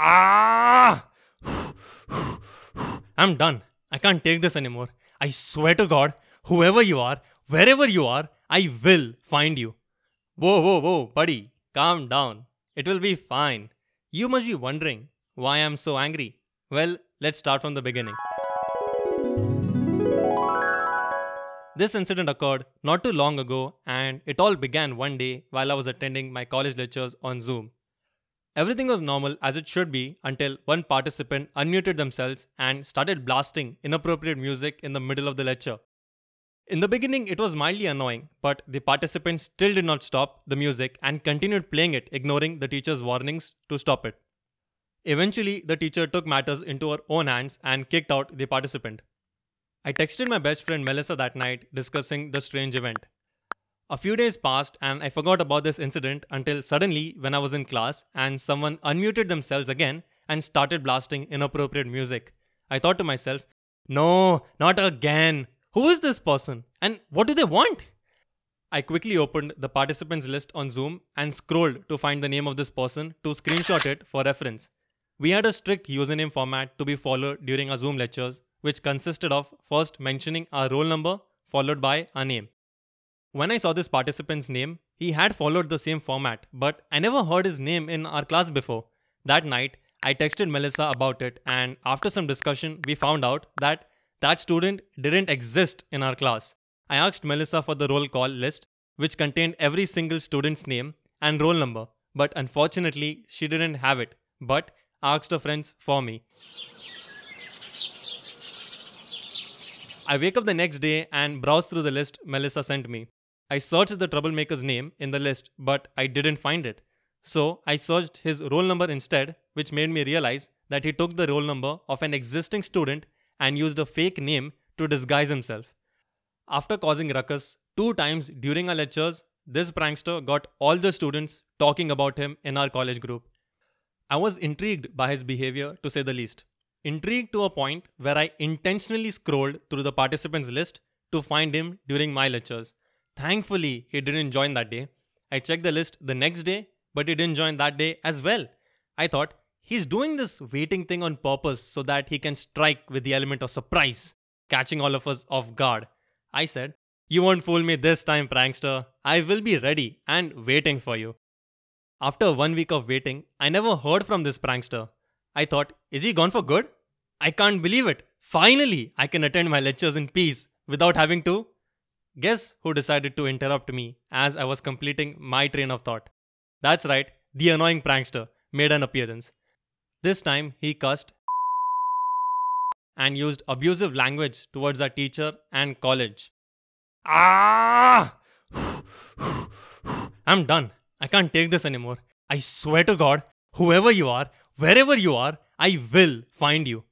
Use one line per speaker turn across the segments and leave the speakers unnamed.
Ah! I'm done. I can't take this anymore. I swear to God, whoever you are, wherever you are, I will find you. Whoa, whoa, whoa, buddy, calm down. It will be fine. You must be wondering why I'm so angry. Well, let's start from the beginning. This incident occurred not too long ago, and it all began one day while I was attending my college lectures on Zoom. Everything was normal as it should be until one participant unmuted themselves and started blasting inappropriate music in the middle of the lecture. In the beginning, it was mildly annoying, but the participants still did not stop the music and continued playing it, ignoring the teacher's warnings to stop it. Eventually, the teacher took matters into her own hands and kicked out the participant. I texted my best friend Melissa that night discussing the strange event. A few days passed and I forgot about this incident until suddenly, when I was in class and someone unmuted themselves again and started blasting inappropriate music, I thought to myself, no, not again. Who is this person and what do they want? I quickly opened the participants list on Zoom and scrolled to find the name of this person to screenshot it for reference. We had a strict username format to be followed during our Zoom lectures which consisted of first mentioning our roll number followed by our name. When I saw this participant's name, he had followed the same format, but I never heard his name in our class before. That night, I texted Melissa about it, and after some discussion, we found out that that student didn't exist in our class. I asked Melissa for the roll call list, which contained every single student's name and roll number, but unfortunately, she didn't have it, but asked her friends for me. I wake up the next day and browse through the list Melissa sent me. I searched the troublemaker's name in the list, but I didn't find it. So I searched his roll number instead, which made me realize that he took the roll number of an existing student and used a fake name to disguise himself. After causing ruckus two times during our lectures, this prankster got all the students talking about him in our college group. I was intrigued by his behavior to say the least intrigued to a point where I intentionally scrolled through the participants list to find him during my lectures. Thankfully, he didn't join that day. I checked the list the next day, but he didn't join that day as well. I thought, he's doing this waiting thing on purpose so that he can strike with the element of surprise, catching all of us off guard. I said, You won't fool me this time, prankster. I will be ready and waiting for you. After one week of waiting, I never heard from this prankster. I thought, is he gone for good? I can't believe it. Finally, I can attend my lectures in peace without having to. Guess who decided to interrupt me as I was completing my train of thought? That's right, the annoying prankster made an appearance. This time, he cussed and used abusive language towards our teacher and college. Ah! I'm done. I can't take this anymore. I swear to God, whoever you are, Wherever you are, I will find you.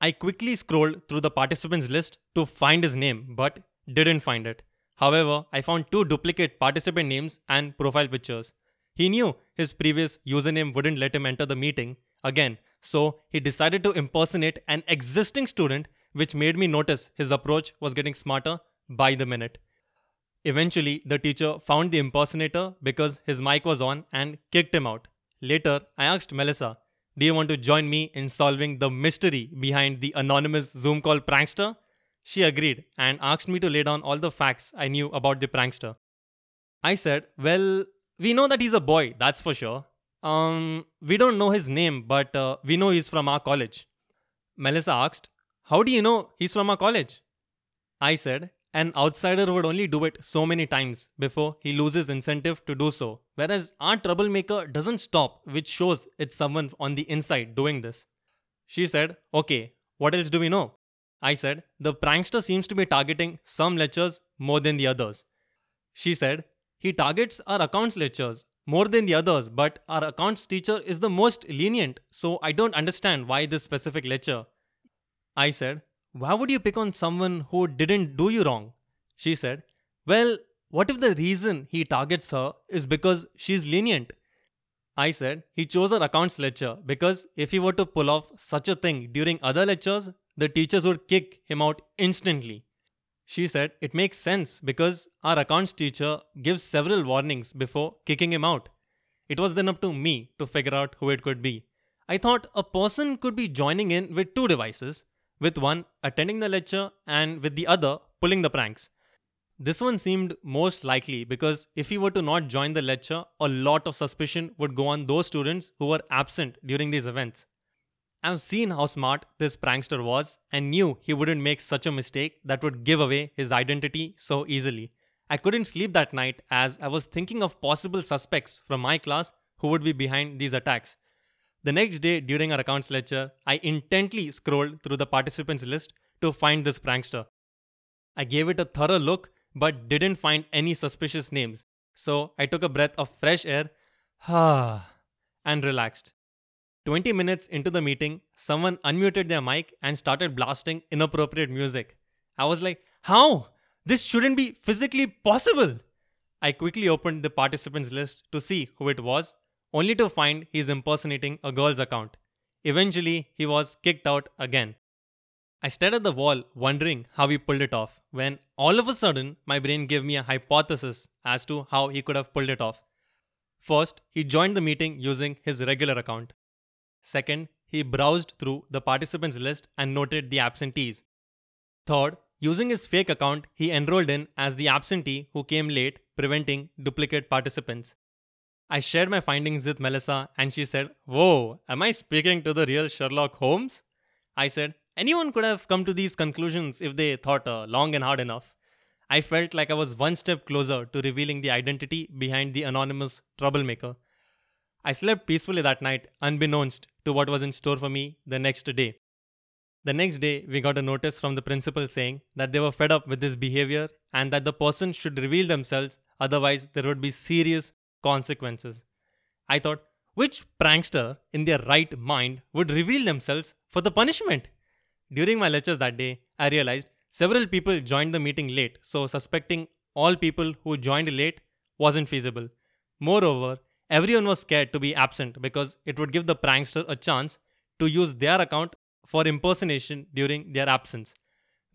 I quickly scrolled through the participants list to find his name, but didn't find it. However, I found two duplicate participant names and profile pictures. He knew his previous username wouldn't let him enter the meeting again, so he decided to impersonate an existing student, which made me notice his approach was getting smarter by the minute. Eventually, the teacher found the impersonator because his mic was on and kicked him out. Later, I asked Melissa, Do you want to join me in solving the mystery behind the anonymous Zoom call prankster? She agreed and asked me to lay down all the facts I knew about the prankster. I said, Well, we know that he's a boy, that's for sure. Um, we don't know his name, but uh, we know he's from our college. Melissa asked, How do you know he's from our college? I said, an outsider would only do it so many times before he loses incentive to do so. Whereas our troublemaker doesn't stop, which shows it's someone on the inside doing this. She said, Okay, what else do we know? I said, The prankster seems to be targeting some lectures more than the others. She said, He targets our accounts lectures more than the others, but our accounts teacher is the most lenient, so I don't understand why this specific lecture. I said, why would you pick on someone who didn't do you wrong? She said, Well, what if the reason he targets her is because she's lenient? I said, He chose her accounts lecture because if he were to pull off such a thing during other lectures, the teachers would kick him out instantly. She said, It makes sense because our accounts teacher gives several warnings before kicking him out. It was then up to me to figure out who it could be. I thought a person could be joining in with two devices, with one attending the lecture and with the other pulling the pranks. This one seemed most likely because if he were to not join the lecture, a lot of suspicion would go on those students who were absent during these events. I've seen how smart this prankster was and knew he wouldn't make such a mistake that would give away his identity so easily. I couldn't sleep that night as I was thinking of possible suspects from my class who would be behind these attacks. The next day during our accounts lecture, I intently scrolled through the participants list to find this prankster. I gave it a thorough look but didn't find any suspicious names. So I took a breath of fresh air and relaxed. 20 minutes into the meeting, someone unmuted their mic and started blasting inappropriate music. I was like, How? This shouldn't be physically possible. I quickly opened the participants list to see who it was, only to find he's impersonating a girl's account. Eventually, he was kicked out again. I stared at the wall, wondering how he pulled it off, when all of a sudden my brain gave me a hypothesis as to how he could have pulled it off. First, he joined the meeting using his regular account. Second, he browsed through the participants list and noted the absentees. Third, using his fake account, he enrolled in as the absentee who came late, preventing duplicate participants. I shared my findings with Melissa and she said, Whoa, am I speaking to the real Sherlock Holmes? I said, Anyone could have come to these conclusions if they thought uh, long and hard enough. I felt like I was one step closer to revealing the identity behind the anonymous troublemaker. I slept peacefully that night, unbeknownst to what was in store for me the next day. The next day, we got a notice from the principal saying that they were fed up with this behavior and that the person should reveal themselves, otherwise, there would be serious consequences. I thought, which prankster in their right mind would reveal themselves for the punishment? During my lectures that day, I realized several people joined the meeting late, so suspecting all people who joined late wasn't feasible. Moreover, everyone was scared to be absent because it would give the prankster a chance to use their account for impersonation during their absence.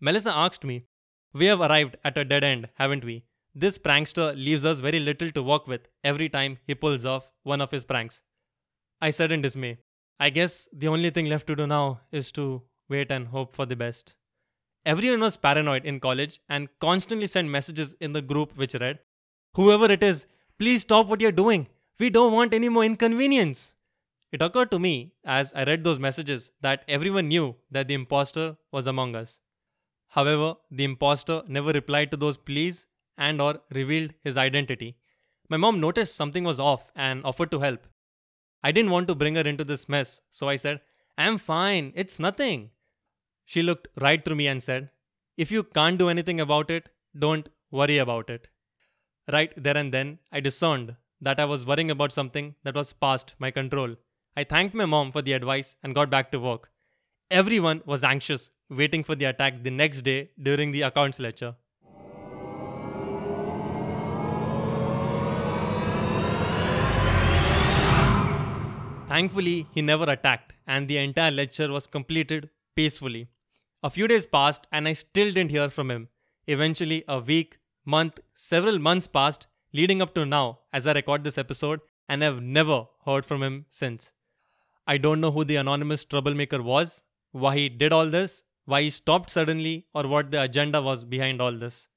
Melissa asked me, We have arrived at a dead end, haven't we? This prankster leaves us very little to work with every time he pulls off one of his pranks. I said in dismay, I guess the only thing left to do now is to wait and hope for the best. Everyone was paranoid in college and constantly sent messages in the group which read, Whoever it is, please stop what you're doing. We don't want any more inconvenience. It occurred to me as I read those messages that everyone knew that the impostor was among us. However, the impostor never replied to those pleas and or revealed his identity. My mom noticed something was off and offered to help. I didn't want to bring her into this mess, so I said, I'm fine, it's nothing. She looked right through me and said, If you can't do anything about it, don't worry about it. Right there and then, I discerned that I was worrying about something that was past my control. I thanked my mom for the advice and got back to work. Everyone was anxious, waiting for the attack the next day during the accounts lecture. Thankfully, he never attacked, and the entire lecture was completed peacefully. A few days passed, and I still didn't hear from him. Eventually, a week, month, several months passed, leading up to now as I record this episode, and I've never heard from him since. I don't know who the anonymous troublemaker was, why he did all this, why he stopped suddenly, or what the agenda was behind all this.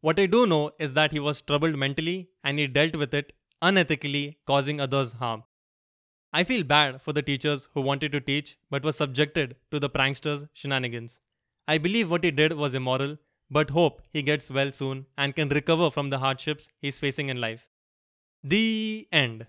What I do know is that he was troubled mentally and he dealt with it unethically, causing others harm. I feel bad for the teachers who wanted to teach but were subjected to the pranksters' shenanigans. I believe what he did was immoral, but hope he gets well soon and can recover from the hardships he's facing in life. The end.